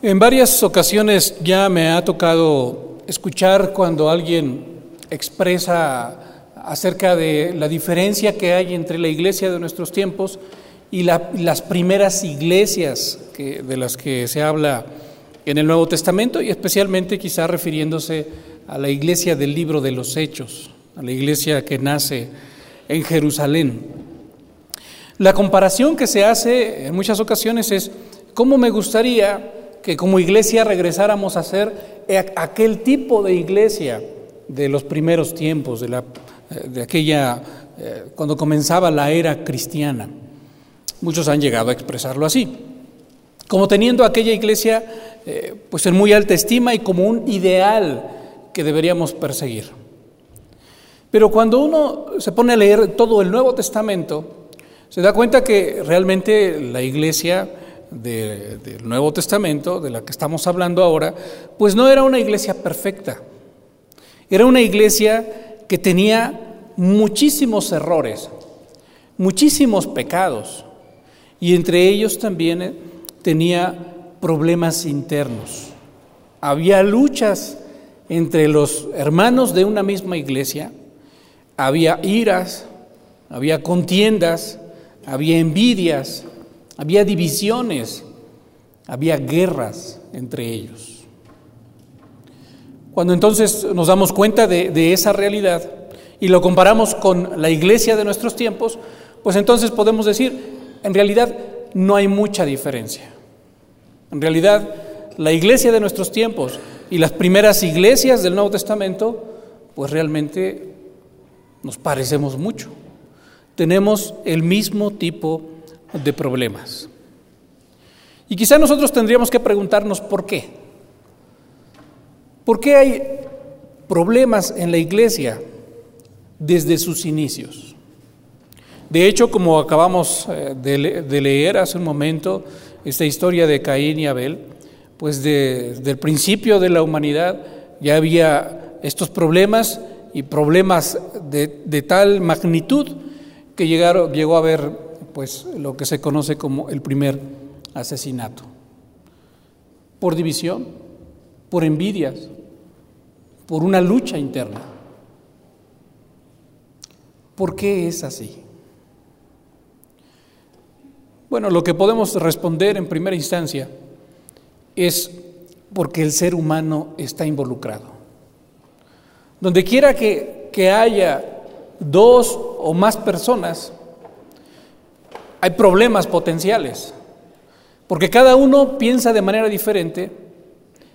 En varias ocasiones ya me ha tocado escuchar cuando alguien expresa acerca de la diferencia que hay entre la iglesia de nuestros tiempos y las primeras iglesias de las que se habla en el Nuevo Testamento y especialmente quizá refiriéndose a la iglesia del libro de los Hechos, a la iglesia que nace en Jerusalén. La comparación que se hace en muchas ocasiones es cómo me gustaría que como iglesia regresáramos a ser aquel tipo de iglesia de los primeros tiempos, de, la, de aquella, eh, cuando comenzaba la era cristiana. Muchos han llegado a expresarlo así, como teniendo aquella iglesia eh, pues en muy alta estima y como un ideal que deberíamos perseguir. Pero cuando uno se pone a leer todo el Nuevo Testamento, se da cuenta que realmente la iglesia del Nuevo Testamento, de la que estamos hablando ahora, pues no era una iglesia perfecta. Era una iglesia que tenía muchísimos errores, muchísimos pecados, y entre ellos también eh, tenía problemas internos. Había luchas entre los hermanos de una misma iglesia, había iras, había contiendas, había envidias, había divisiones, había guerras entre ellos. Cuando entonces nos damos cuenta de, esa realidad y lo comparamos con la iglesia de nuestros tiempos, pues entonces podemos decir, en realidad no hay mucha diferencia. En realidad, la iglesia de nuestros tiempos y las primeras iglesias del Nuevo Testamento, pues realmente nos parecemos mucho. Tenemos el mismo tipo de problemas. Y quizá nosotros tendríamos que preguntarnos por qué. ¿Por qué hay problemas en la iglesia desde sus inicios? De hecho, como acabamos eh, de, leer hace un momento, esta historia de Caín y Abel, pues desde el principio de la humanidad ya había estos problemas y problemas de, de tal magnitud que llegaron, llegó a haber pues lo que se conoce como el primer asesinato. Por división, por envidias, por una lucha interna. ¿Por qué es así? Bueno, lo que podemos responder en primera instancia es porque el ser humano está involucrado. Donde quiera que, que haya dos o más personas, hay problemas potenciales, porque cada uno piensa de manera diferente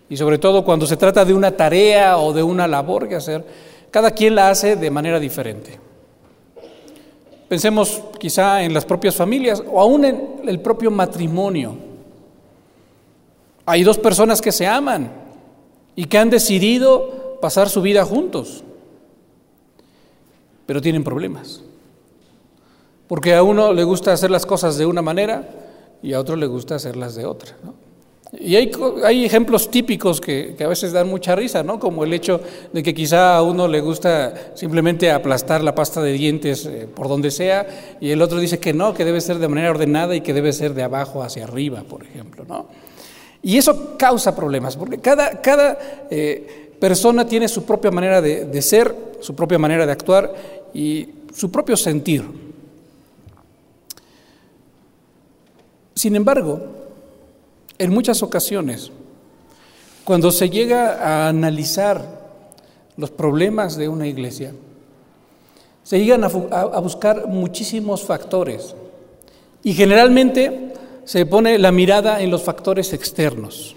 y sobre todo cuando se trata de una tarea o de una labor que hacer, cada quien la hace de manera diferente. Pensemos quizá en las propias familias o aún en el propio matrimonio. Hay dos personas que se aman y que han decidido pasar su vida juntos, pero tienen problemas. Porque a uno le gusta hacer las cosas de una manera y a otro le gusta hacerlas de otra. Y hay, hay, ejemplos típicos que, a veces dan mucha risa, ¿no? Como el hecho de que quizá a uno le gusta simplemente aplastar la pasta de dientes eh, por donde sea y el otro dice que no, que debe ser de manera ordenada y que debe ser de abajo hacia arriba, por ejemplo, ¿no? Y eso causa problemas, porque cada, cada eh, persona tiene su propia manera de, de ser, su propia manera de actuar y su propio sentir. Sin embargo, en muchas ocasiones, cuando se llega a analizar los problemas de una iglesia, se llegan a, buscar muchísimos factores y generalmente se pone la mirada en los factores externos.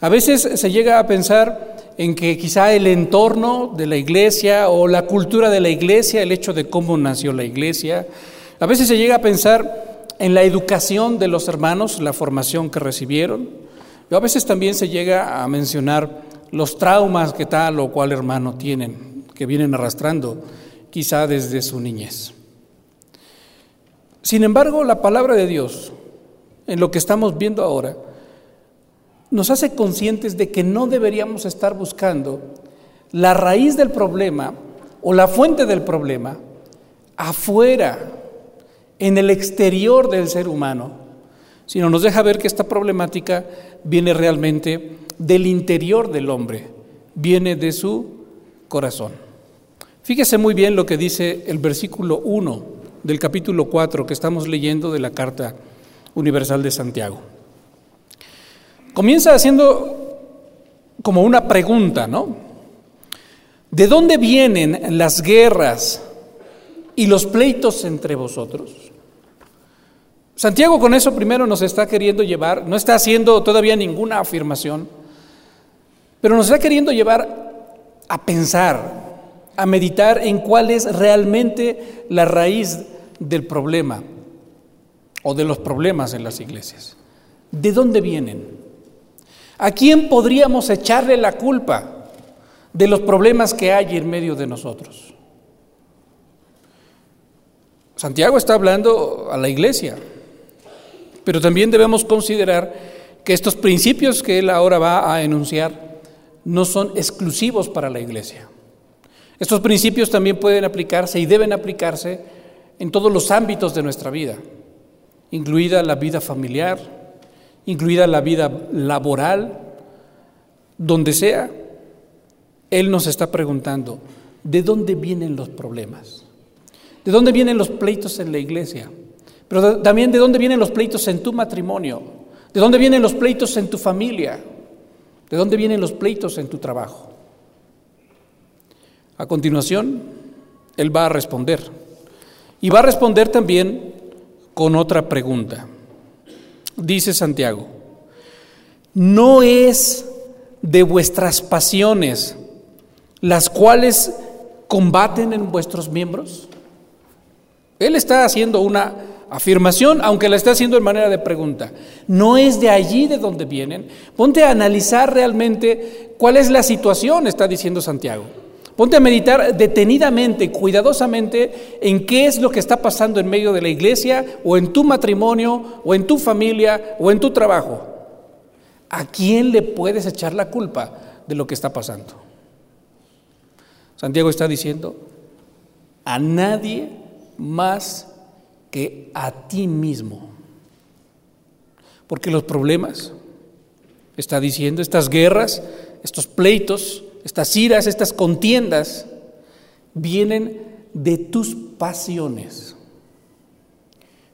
A veces se llega a pensar en que quizá el entorno de la iglesia o la cultura de la iglesia, el hecho de cómo nació la iglesia, a veces se llega a pensar en la educación de los hermanos, la formación que recibieron. A veces también se llega a mencionar los traumas que tal o cual hermano tienen, que vienen arrastrando quizá desde su niñez. Sin embargo, la palabra de Dios, en lo que estamos viendo ahora, nos hace conscientes de que no deberíamos estar buscando la raíz del problema o la fuente del problema afuera en el exterior del ser humano, sino nos deja ver que esta problemática viene realmente del interior del hombre, viene de su corazón. Fíjese muy bien lo que dice el versículo 1 del capítulo 4 que estamos leyendo de la Carta Universal de Santiago. Comienza haciendo como una pregunta, ¿no? ¿De dónde vienen las guerras y los pleitos entre vosotros? Santiago con eso primero nos está queriendo llevar, no está haciendo todavía ninguna afirmación, pero nos está queriendo llevar a pensar, a meditar en cuál es realmente la raíz del problema o de los problemas en las iglesias. ¿De dónde vienen? ¿A quién podríamos echarle la culpa de los problemas que hay en medio de nosotros? Santiago está hablando a la iglesia, pero también debemos considerar que estos principios que él ahora va a enunciar no son exclusivos para la iglesia. Estos principios también pueden aplicarse y deben aplicarse en todos los ámbitos de nuestra vida, incluida la vida familiar, incluida la vida laboral, donde sea. Él nos está preguntando, ¿de dónde vienen los problemas? ¿De dónde vienen los pleitos en la iglesia? Pero también de dónde vienen los pleitos en tu matrimonio, de dónde vienen los pleitos en tu familia, de dónde vienen los pleitos en tu trabajo. A continuación, él va a responder. Y va a responder también con otra pregunta. Dice Santiago, ¿no es de vuestras pasiones las cuales combaten en vuestros miembros? Él está haciendo una afirmación, aunque la está haciendo en manera de pregunta. No es de allí de donde vienen. Ponte a analizar realmente cuál es la situación, está diciendo Santiago. Ponte a meditar detenidamente, cuidadosamente, en qué es lo que está pasando en medio de la iglesia, o en tu matrimonio, o en tu familia, o en tu trabajo. ¿A quién le puedes echar la culpa de lo que está pasando? Santiago está diciendo, a nadie más que a ti mismo. Porque los problemas, está diciendo, estas guerras, estos pleitos, estas iras, estas contiendas, vienen de tus pasiones.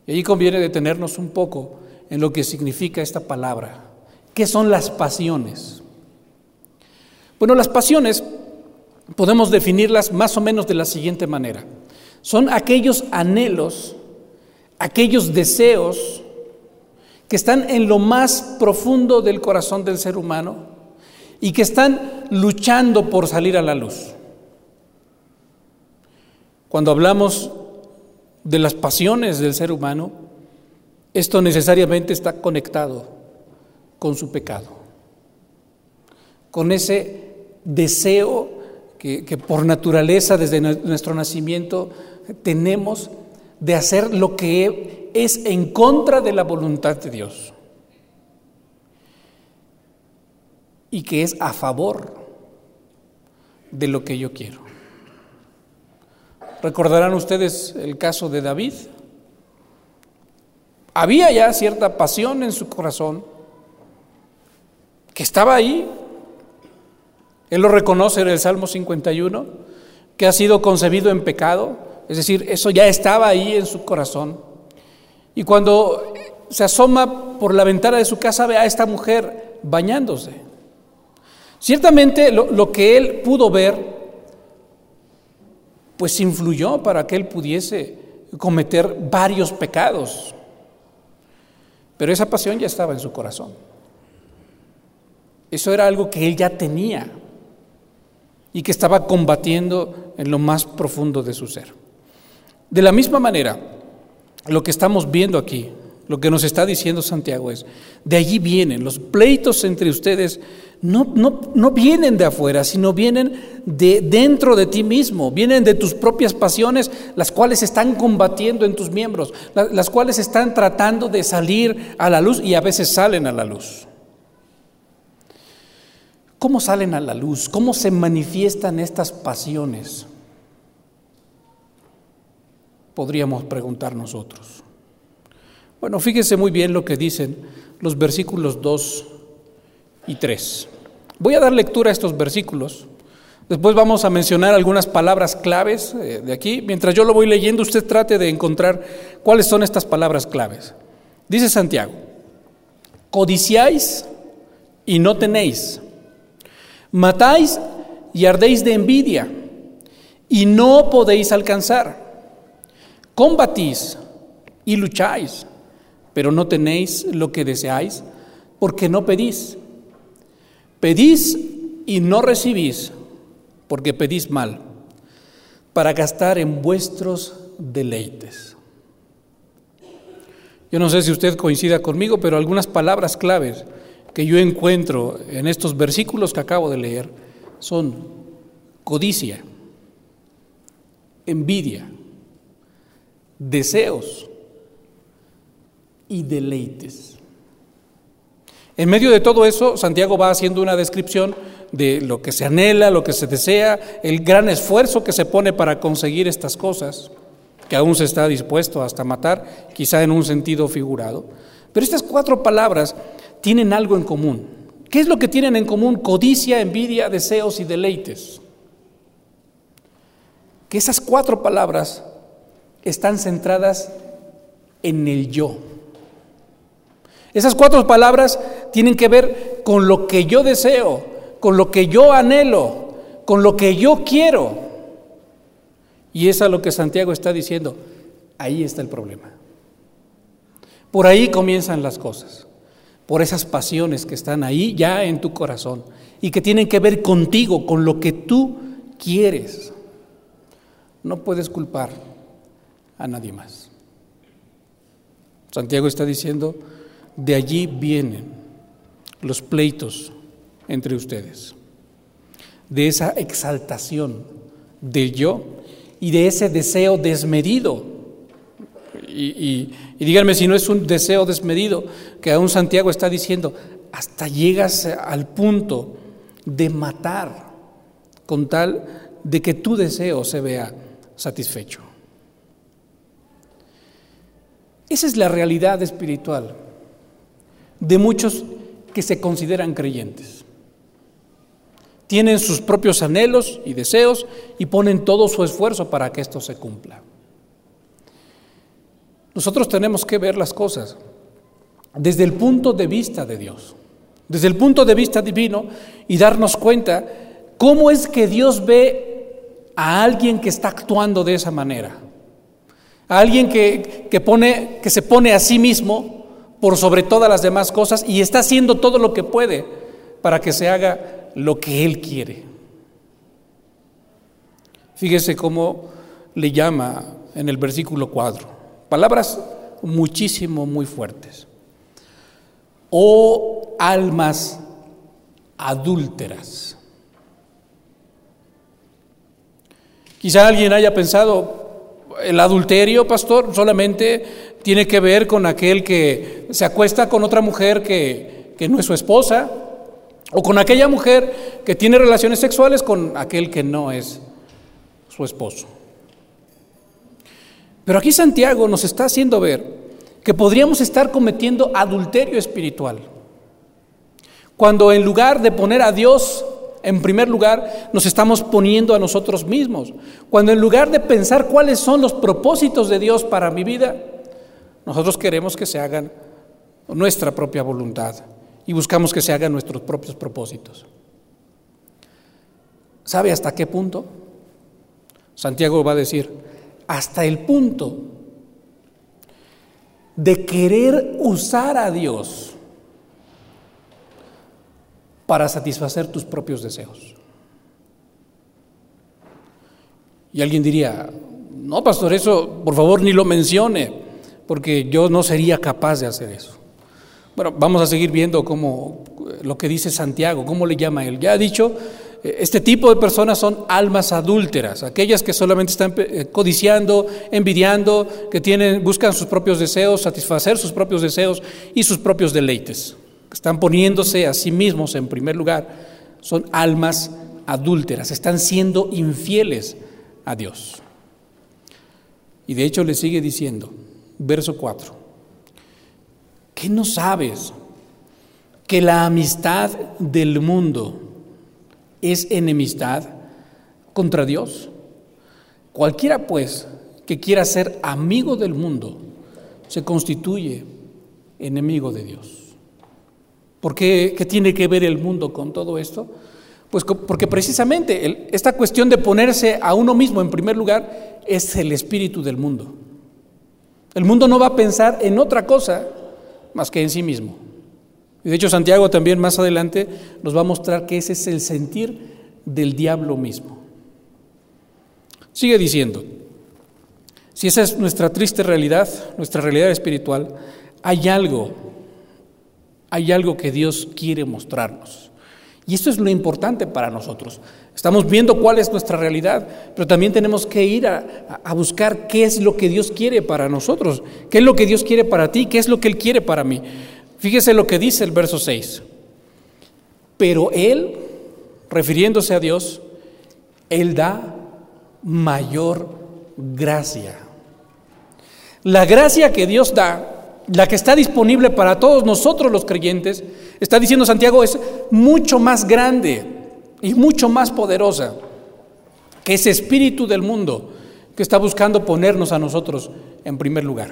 Y ahí conviene detenernos un poco en lo que significa esta palabra. ¿Qué son las pasiones? Bueno, las pasiones podemos definirlas más o menos de la siguiente manera. Son aquellos anhelos aquellos deseos que están en lo más profundo del corazón del ser humano y que están luchando por salir a la luz. Cuando hablamos de las pasiones del ser humano, esto necesariamente está conectado con su pecado, con ese deseo que, por naturaleza desde nuestro nacimiento tenemos de hacer lo que es en contra de la voluntad de Dios y que es a favor de lo que yo quiero. Recordarán ustedes el caso de David. Había ya cierta pasión en su corazón que estaba ahí. Él lo reconoce en el Salmo 51, que ha sido concebido en pecado, es decir, eso ya estaba ahí en su corazón. Y cuando se asoma por la ventana de su casa ve a esta mujer bañándose. Ciertamente lo, que él pudo ver, pues influyó para que él pudiese cometer varios pecados. Pero esa pasión ya estaba en su corazón. Eso era algo que él ya tenía y que estaba combatiendo en lo más profundo de su ser. De la misma manera, lo que estamos viendo aquí, lo que nos está diciendo Santiago es, de allí vienen, los pleitos entre ustedes no, no, vienen de afuera, sino vienen de dentro de ti mismo, vienen de tus propias pasiones, las cuales están combatiendo en tus miembros, las cuales están tratando de salir a la luz y a veces salen a la luz. ¿Cómo salen a la luz? ¿Cómo se manifiestan estas pasiones? Podríamos preguntar nosotros. Bueno, fíjese muy bien lo que dicen los versículos 2 y 3. Voy a dar lectura a estos versículos. Después vamos a mencionar algunas palabras claves eh, de aquí. Mientras yo lo voy leyendo, usted trate de encontrar cuáles son estas palabras claves. Dice Santiago, codiciáis y no tenéis, matáis y ardéis de envidia y no podéis alcanzar, combatís y lucháis, pero no tenéis lo que deseáis porque no pedís. Pedís y no recibís porque pedís mal, para gastar en vuestros deleites. Yo no sé si usted coincida conmigo, pero algunas palabras claves que yo encuentro en estos versículos que acabo de leer son codicia, envidia, deseos y deleites. En medio de todo eso, Santiago va haciendo una descripción de lo que se anhela, lo que se desea, el gran esfuerzo que se pone para conseguir estas cosas que aún se está dispuesto hasta matar, quizá en un sentido figurado. Pero estas cuatro palabras tienen algo en común. ¿Qué es lo que tienen en común? Codicia, envidia, deseos y deleites. Que esas cuatro palabras están centradas en el yo. Esas cuatro palabras tienen que ver con lo que yo deseo, con lo que yo anhelo, con lo que yo quiero. Y es a lo que Santiago está diciendo. Ahí está el problema. Por ahí comienzan las cosas. Por esas pasiones que están ahí ya en tu corazón y que tienen que ver contigo, con lo que tú quieres. No puedes culpar a nadie más. Santiago está diciendo, de allí vienen los pleitos entre ustedes, de esa exaltación del yo y de ese deseo desmedido. Y, díganme si no es un deseo desmedido que aún Santiago está diciendo, hasta llegas al punto de matar con tal de que tu deseo se vea satisfecho. Esa es la realidad espiritual de muchos que se consideran creyentes tienen sus propios anhelos y deseos y ponen todo su esfuerzo para que esto se cumpla. Nosotros tenemos que ver las cosas desde el punto de vista de Dios, desde el punto de vista divino y darnos cuenta cómo es que Dios ve a alguien que está actuando de esa manera, a alguien que, que, pone, que se pone a sí mismo por sobre todas las demás cosas y está haciendo todo lo que puede para que se haga lo que Él quiere. Fíjese cómo le llama en el versículo 4. Palabras muchísimo, muy fuertes. Oh almas adúlteras. Quizá alguien haya pensado, el adulterio, pastor, solamente tiene que ver con aquel que se acuesta con otra mujer que, que no es su esposa, o con aquella mujer que tiene relaciones sexuales con aquel que no es su esposo. Pero aquí Santiago nos está haciendo ver que podríamos estar cometiendo adulterio espiritual. Cuando en lugar de poner a Dios en primer lugar, nos estamos poniendo a nosotros mismos. Cuando en lugar de pensar cuáles son los propósitos de Dios para mi vida, nosotros queremos que se hagan nuestra propia voluntad y buscamos que se hagan nuestros propios propósitos. ¿Sabe hasta qué punto? Santiago va a decir, hasta el punto de querer usar a Dios para satisfacer tus propios deseos. Y alguien diría, no, pastor, eso por favor ni lo mencione, porque yo no sería capaz de hacer eso. Bueno, vamos a seguir viendo cómo lo que dice Santiago, cómo le llama él. Ya ha dicho, eh, este tipo de personas son almas adúlteras, aquellas que solamente están eh, codiciando, envidiando, que tienen, buscan sus propios deseos, satisfacer sus propios deseos y sus propios deleites. Están poniéndose a sí mismos en primer lugar. Son almas adúlteras, están siendo infieles a Dios. Y de hecho le sigue diciendo, verso 4. ¿qué no sabes? Que la amistad del mundo es enemistad contra Dios. Cualquiera pues que quiera ser amigo del mundo se constituye enemigo de Dios. ¿Por qué, tiene que ver el mundo con todo esto? Pues porque precisamente esta cuestión de ponerse a uno mismo en primer lugar es el espíritu del mundo. El mundo no va a pensar en otra cosa más que en sí mismo. Y de hecho Santiago también más adelante nos va a mostrar que ese es el sentir del diablo mismo. Sigue diciendo, si esa es nuestra triste realidad, nuestra realidad espiritual, hay algo, hay algo que Dios quiere mostrarnos. Y esto es lo importante para nosotros. Estamos viendo cuál es nuestra realidad, pero también tenemos que ir a, buscar qué es lo que Dios quiere para nosotros, qué es lo que Dios quiere para ti, qué es lo que Él quiere para mí. Fíjese lo que dice el verso 6. Pero Él, refiriéndose a Dios, Él da mayor gracia. La gracia que Dios da la que está disponible para todos nosotros los creyentes, está diciendo Santiago, es mucho más grande y mucho más poderosa que ese espíritu del mundo que está buscando ponernos a nosotros en primer lugar.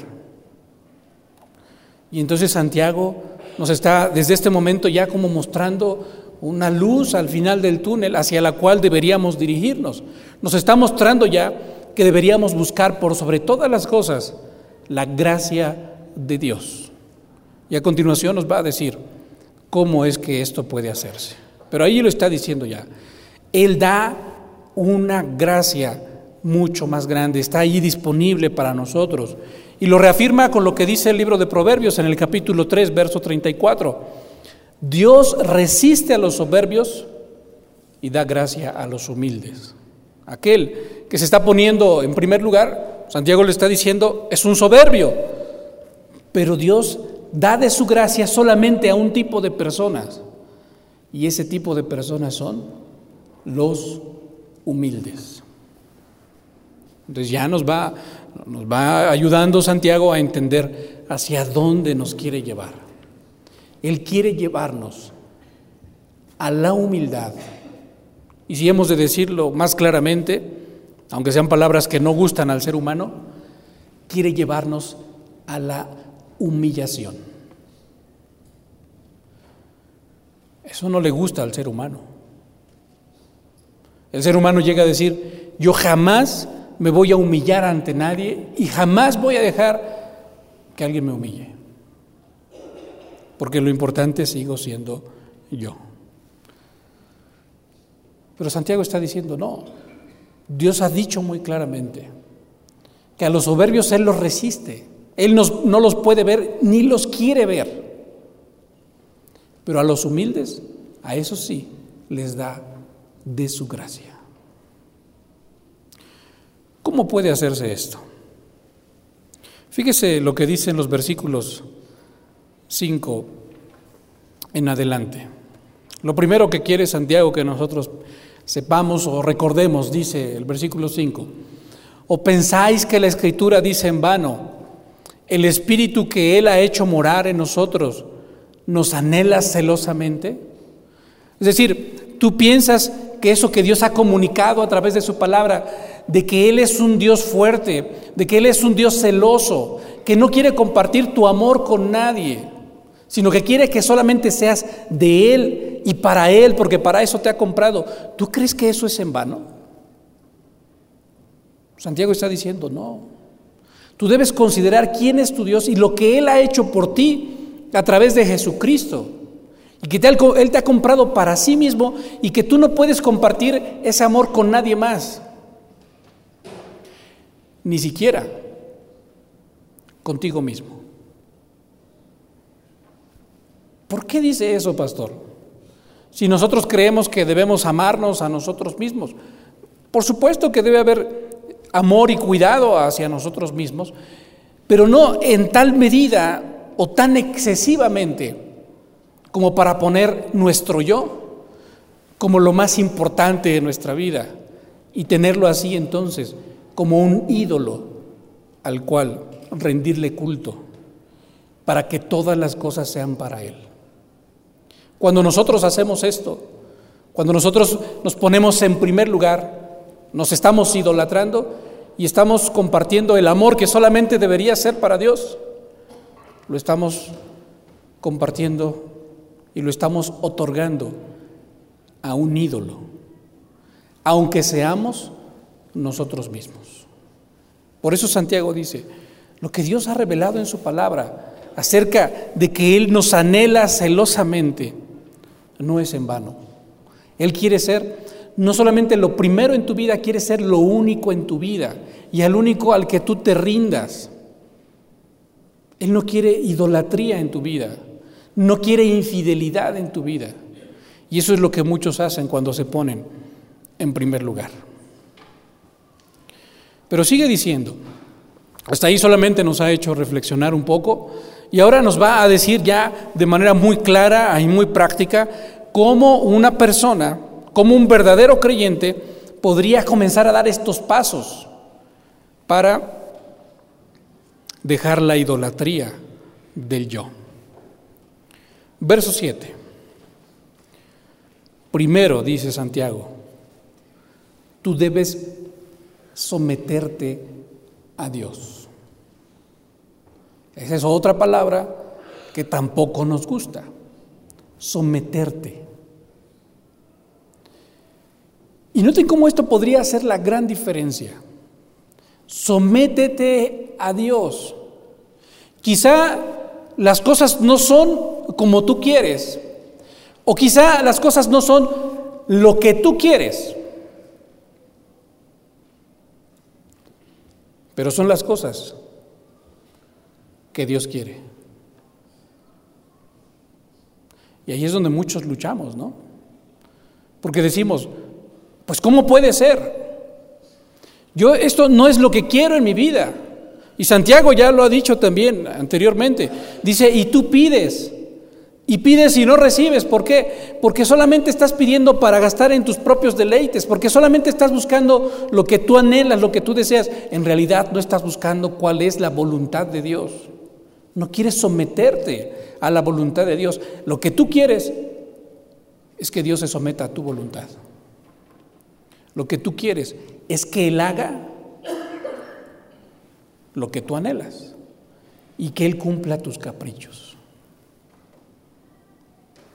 Y entonces Santiago nos está desde este momento ya como mostrando una luz al final del túnel hacia la cual deberíamos dirigirnos. Nos está mostrando ya que deberíamos buscar por sobre todas las cosas la gracia de Dios. Y a continuación nos va a decir cómo es que esto puede hacerse. Pero ahí lo está diciendo ya. Él da una gracia mucho más grande, está ahí disponible para nosotros. Y lo reafirma con lo que dice el libro de Proverbios en el capítulo 3, verso 34. Dios resiste a los soberbios y da gracia a los humildes. Aquel que se está poniendo en primer lugar, Santiago le está diciendo, es un soberbio pero Dios da de su gracia solamente a un tipo de personas. Y ese tipo de personas son los humildes. Entonces ya nos va, nos va ayudando Santiago a entender hacia dónde nos quiere llevar. Él quiere llevarnos a la humildad. Y si hemos de decirlo más claramente, aunque sean palabras que no gustan al ser humano, quiere llevarnos a la humillación. Eso no le gusta al ser humano. El ser humano llega a decir, yo jamás me voy a humillar ante nadie y jamás voy a dejar que alguien me humille. Porque lo importante sigo siendo yo. Pero Santiago está diciendo, no, Dios ha dicho muy claramente que a los soberbios Él los resiste. Él no los puede ver ni los quiere ver. Pero a los humildes, a esos sí, les da de su gracia. ¿Cómo puede hacerse esto? Fíjese lo que dicen los versículos 5 en adelante. Lo primero que quiere Santiago que nosotros sepamos o recordemos, dice el versículo 5, o pensáis que la escritura dice en vano, el Espíritu que Él ha hecho morar en nosotros nos anhela celosamente? Es decir, tú piensas que eso que Dios ha comunicado a través de su palabra, de que Él es un Dios fuerte, de que Él es un Dios celoso, que no quiere compartir tu amor con nadie, sino que quiere que solamente seas de Él y para Él, porque para eso te ha comprado. ¿Tú crees que eso es en vano? Santiago está diciendo, no. Tú debes considerar quién es tu Dios y lo que Él ha hecho por ti a través de Jesucristo. Y que Él te ha comprado para sí mismo y que tú no puedes compartir ese amor con nadie más. Ni siquiera contigo mismo. ¿Por qué dice eso, pastor? Si nosotros creemos que debemos amarnos a nosotros mismos. Por supuesto que debe haber amor y cuidado hacia nosotros mismos, pero no en tal medida o tan excesivamente como para poner nuestro yo como lo más importante de nuestra vida y tenerlo así entonces como un ídolo al cual rendirle culto. para que todas las cosas sean para Él. Cuando nosotros hacemos esto, cuando nosotros nos ponemos en primer lugar, nos estamos idolatrando y estamos compartiendo el amor que solamente debería ser para Dios, lo estamos compartiendo y lo estamos otorgando a un ídolo, aunque seamos nosotros mismos. Por eso Santiago dice, lo que Dios ha revelado en su palabra acerca de que Él nos anhela celosamente, no es en vano. Él quiere ser no solamente lo primero en tu vida, quiere ser lo único en tu vida y al único al que tú te rindas. Él no quiere idolatría en tu vida, no quiere infidelidad en tu vida. Y eso es lo que muchos hacen cuando se ponen en primer lugar. Pero sigue diciendo, hasta ahí solamente nos ha hecho reflexionar un poco y ahora nos va a decir ya de manera muy clara y muy práctica cómo una persona, como un verdadero creyente, podría comenzar a dar estos pasos para dejar la idolatría del yo. Verso 7. Primero, dice Santiago, tú debes someterte a Dios. Esa es otra palabra que tampoco nos gusta, someterte. Y noten cómo esto podría hacer la gran diferencia. Sométete a Dios. Quizá las cosas no son como tú quieres, o quizá las cosas no son lo que tú quieres. Pero son las cosas que Dios quiere. Y ahí es donde muchos luchamos, ¿no? Porque decimos, pues ¿cómo puede ser? Yo esto no es lo que quiero en mi vida. Y Santiago ya lo ha dicho también anteriormente. Dice, y tú pides, y pides y no recibes. ¿Por qué? Porque solamente estás pidiendo para gastar en tus propios deleites, porque solamente estás buscando lo que tú anhelas, lo que tú deseas. En realidad no estás buscando cuál es la voluntad de Dios. No quieres someterte a la voluntad de Dios. Lo que tú quieres es que Dios se someta a tu voluntad. Lo que tú quieres es que Él haga lo que tú anhelas y que Él cumpla tus caprichos.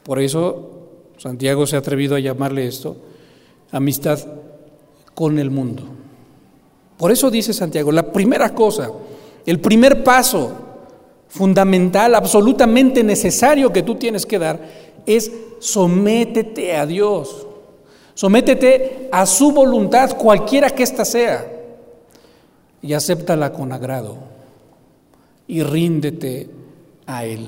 Por eso Santiago se ha atrevido a llamarle esto amistad con el mundo. Por eso dice Santiago, la primera cosa, el primer paso fundamental, absolutamente necesario que tú tienes que dar es sométete a Dios. Sométete a su voluntad, cualquiera que ésta sea, y acéptala con agrado y ríndete a Él.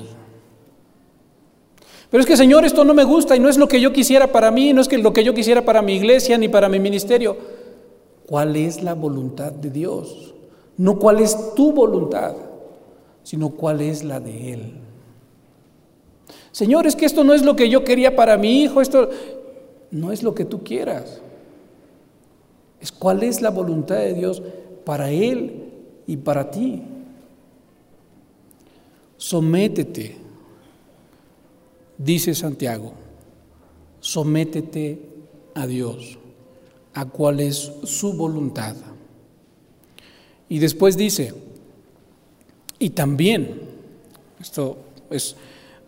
Pero es que, Señor, esto no me gusta y no es lo que yo quisiera para mí, no es lo que yo quisiera para mi iglesia ni para mi ministerio. ¿Cuál es la voluntad de Dios? No cuál es tu voluntad, sino cuál es la de Él. Señor, es que esto no es lo que yo quería para mi hijo, esto no es lo que tú quieras. Es cuál es la voluntad de Dios para Él y para ti. Sométete dice Santiago, sométete a Dios, a cuál es su voluntad. Y después dice, y también, esto es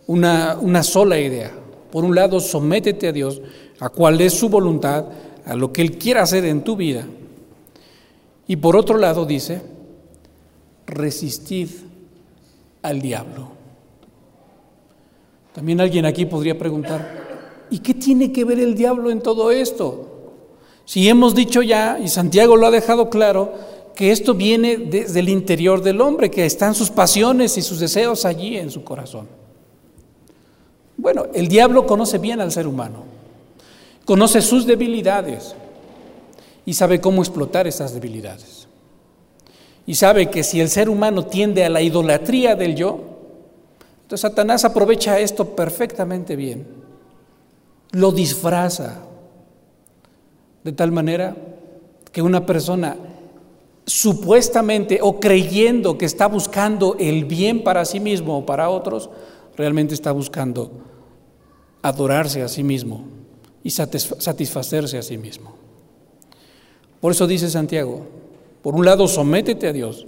una, una sola idea, por un lado, sométete a Dios, a cuál es su voluntad, a lo que Él quiera hacer en tu vida. Y por otro lado dice, resistid al diablo. También alguien aquí podría preguntar, ¿y qué tiene que ver el diablo en todo esto? Si hemos dicho ya, y Santiago lo ha dejado claro, que esto viene desde el interior del hombre, que están sus pasiones y sus deseos allí en su corazón. Bueno, el diablo conoce bien al ser humano, conoce sus debilidades y sabe cómo explotar esas debilidades. Y sabe que si el ser humano tiende a la idolatría del yo, entonces Satanás aprovecha esto perfectamente bien, lo disfraza de tal manera que una persona supuestamente o creyendo que está buscando el bien para sí mismo o para otros, realmente está buscando adorarse a sí mismo y satisfacerse a sí mismo. Por eso dice Santiago, por un lado, sométete a Dios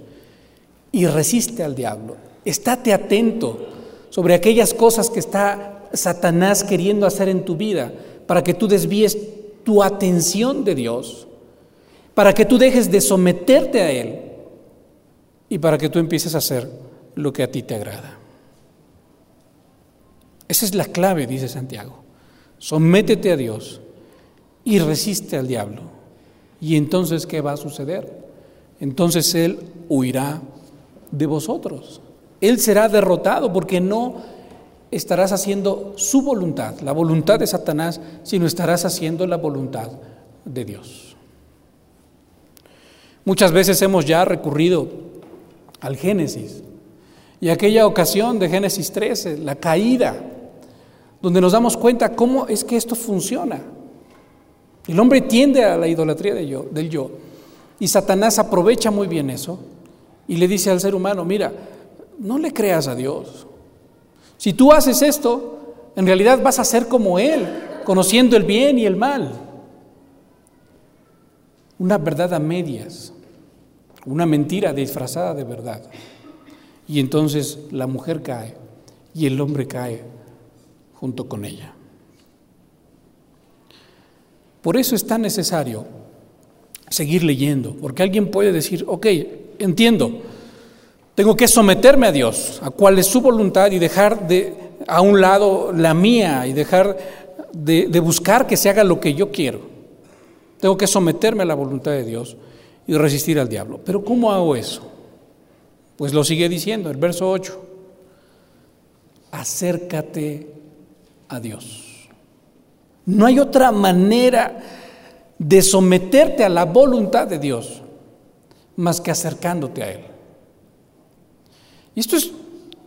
y resiste al diablo. Estate atento sobre aquellas cosas que está Satanás queriendo hacer en tu vida para que tú desvíes tu atención de Dios, para que tú dejes de someterte a Él y para que tú empieces a hacer lo que a ti te agrada. Esa es la clave, dice Santiago. Sométete a Dios y resiste al diablo. ¿Y entonces qué va a suceder? Entonces Él huirá de vosotros. Él será derrotado porque no estarás haciendo su voluntad, la voluntad de Satanás, sino estarás haciendo la voluntad de Dios. Muchas veces hemos ya recurrido al Génesis y aquella ocasión de Génesis 13, la caída, donde nos damos cuenta cómo es que esto funciona. El hombre tiende a la idolatría del yo, del yo. Y Satanás aprovecha muy bien eso y le dice al ser humano, mira, no le creas a Dios. Si tú haces esto, en realidad vas a ser como Él, conociendo el bien y el mal. Una verdad a medias, una mentira disfrazada de verdad. Y entonces la mujer cae y el hombre cae junto con ella. Por eso es tan necesario seguir leyendo, porque alguien puede decir, ok, entiendo, tengo que someterme a Dios, a cuál es su voluntad y dejar de a un lado la mía y dejar de, de buscar que se haga lo que yo quiero. Tengo que someterme a la voluntad de Dios y resistir al diablo. Pero ¿cómo hago eso? Pues lo sigue diciendo el verso 8. Acércate a Dios. No hay otra manera de someterte a la voluntad de Dios más que acercándote a Él. Y esto es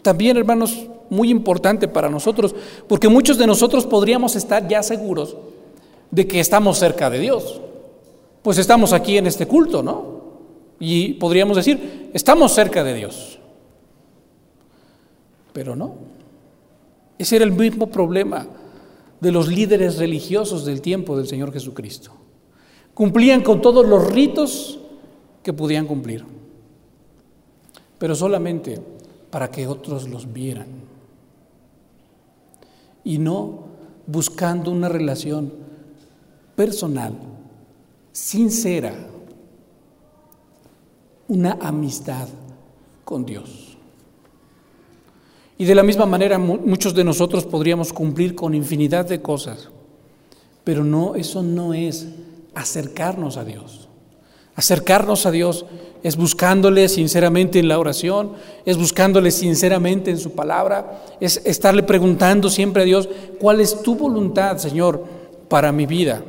también, hermanos, muy importante para nosotros, porque muchos de nosotros podríamos estar ya seguros de que estamos cerca de Dios. Pues estamos aquí en este culto, ¿no? Y podríamos decir, estamos cerca de Dios. Pero no. Ese era el mismo problema de los líderes religiosos del tiempo del Señor Jesucristo. Cumplían con todos los ritos que podían cumplir, pero solamente para que otros los vieran y no buscando una relación personal, sincera, una amistad con Dios. Y de la misma manera muchos de nosotros podríamos cumplir con infinidad de cosas, pero no, eso no es acercarnos a Dios. Acercarnos a Dios es buscándole sinceramente en la oración, es buscándole sinceramente en su palabra, es estarle preguntando siempre a Dios, ¿cuál es tu voluntad, Señor, para mi vida?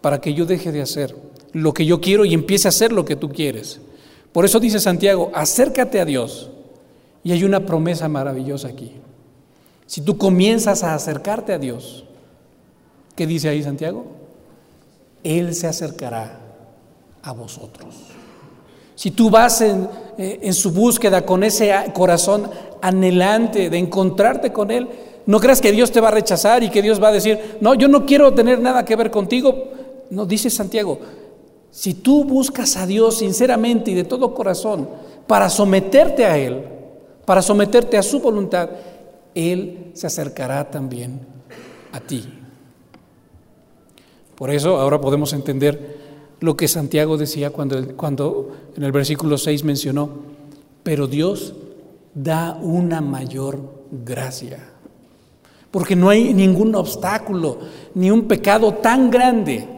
Para que yo deje de hacer lo que yo quiero y empiece a hacer lo que tú quieres. Por eso dice Santiago, acércate a Dios. Y hay una promesa maravillosa aquí. Si tú comienzas a acercarte a Dios, ¿qué dice ahí Santiago? Él se acercará a vosotros. Si tú vas en, eh, su búsqueda con ese corazón anhelante de encontrarte con Él, no creas que Dios te va a rechazar y que Dios va a decir, no, yo no quiero tener nada que ver contigo. No, dice Santiago, si tú buscas a Dios sinceramente y de todo corazón para someterte a Él, para someterte a su voluntad, Él se acercará también a ti. Por eso ahora podemos entender lo que Santiago decía cuando, cuando en el versículo 6 mencionó, pero Dios da una mayor gracia. Porque no hay ningún obstáculo, ni un pecado tan grande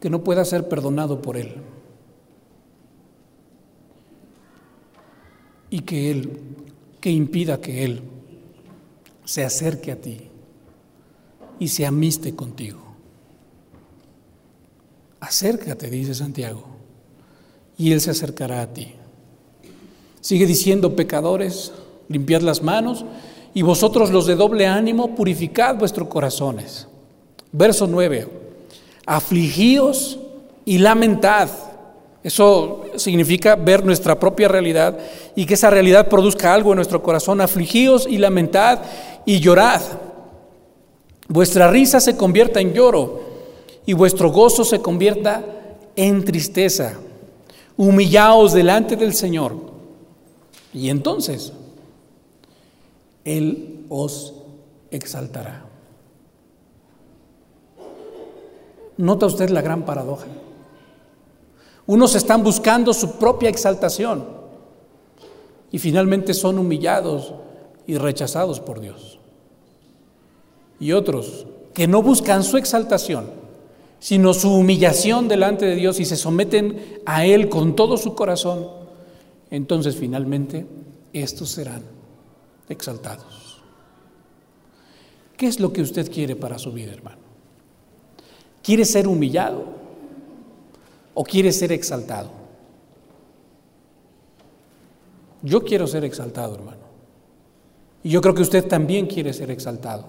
que no pueda ser perdonado por Él. Y que Él, que impida que Él se acerque a ti y se amiste contigo. Acércate, dice Santiago, y Él se acercará a ti. Sigue diciendo, pecadores, limpiad las manos, y vosotros los de doble ánimo, purificad vuestros corazones. Verso 9, afligíos y lamentad. Eso significa ver nuestra propia realidad y que esa realidad produzca algo en nuestro corazón. Afligíos y lamentad y llorad. Vuestra risa se convierta en lloro y vuestro gozo se convierta en tristeza. Humillaos delante del Señor y entonces Él os exaltará. ¿Nota usted la gran paradoja? Unos están buscando su propia exaltación y finalmente son humillados y rechazados por Dios. Y otros que no buscan su exaltación, sino su humillación delante de Dios y se someten a Él con todo su corazón, entonces finalmente estos serán exaltados. ¿Qué es lo que usted quiere para su vida, hermano? ¿Quiere ser humillado o quiere ser exaltado? Yo quiero ser exaltado, hermano. Y yo creo que usted también quiere ser exaltado.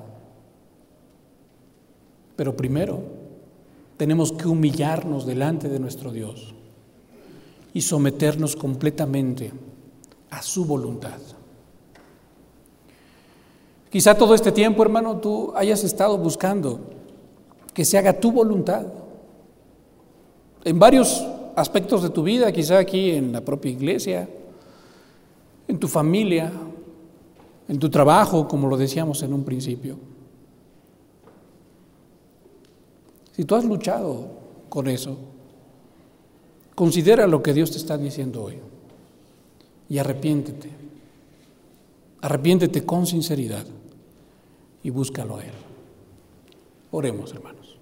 Pero primero tenemos que humillarnos delante de nuestro Dios y someternos completamente a su voluntad. Quizá todo este tiempo, hermano, tú hayas estado buscando que se haga tu voluntad. En varios aspectos de tu vida, quizá aquí en la propia iglesia, en tu familia, en tu trabajo, como lo decíamos en un principio. Si tú has luchado con eso, considera lo que Dios te está diciendo hoy y arrepiéntete. Arrepiéntete con sinceridad y búscalo a Él. Oremos, hermanos.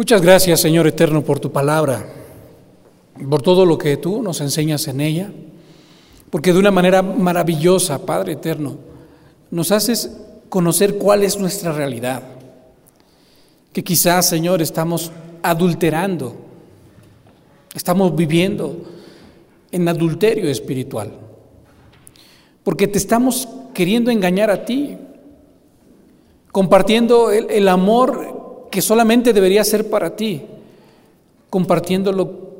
Muchas gracias, Señor Eterno, por tu palabra, por todo lo que tú nos enseñas en ella, porque de una manera maravillosa, Padre Eterno, nos haces conocer cuál es nuestra realidad, que quizás, Señor, estamos adulterando, estamos viviendo en adulterio espiritual, porque te estamos queriendo engañar a ti, compartiendo el, amor que solamente debería ser para ti, compartiéndolo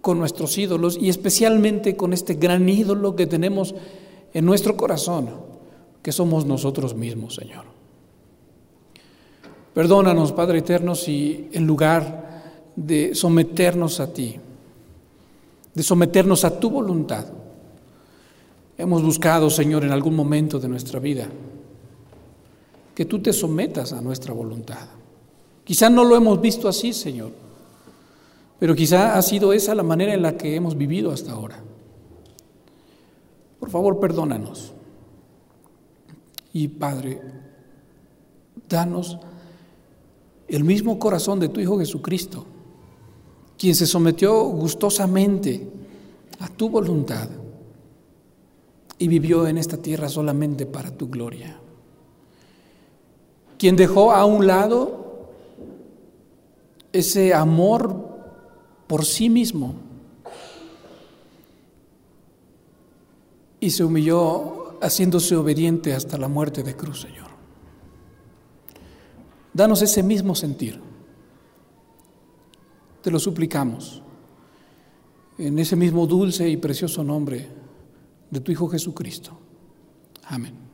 con nuestros ídolos y especialmente con este gran ídolo que tenemos en nuestro corazón, que somos nosotros mismos, Señor. Perdónanos, Padre Eterno, si en lugar de someternos a ti, de someternos a tu voluntad, hemos buscado, Señor, en algún momento de nuestra vida, que tú te sometas a nuestra voluntad. Quizá no lo hemos visto así, Señor, pero quizá ha sido esa la manera en la que hemos vivido hasta ahora. Por favor, perdónanos. Y Padre, danos el mismo corazón de tu Hijo Jesucristo, quien se sometió gustosamente a tu voluntad y vivió en esta tierra solamente para tu gloria quien dejó a un lado ese amor por sí mismo y se humilló haciéndose obediente hasta la muerte de cruz, Señor. Danos ese mismo sentir. Te lo suplicamos en ese mismo dulce y precioso nombre de tu Hijo Jesucristo. Amén.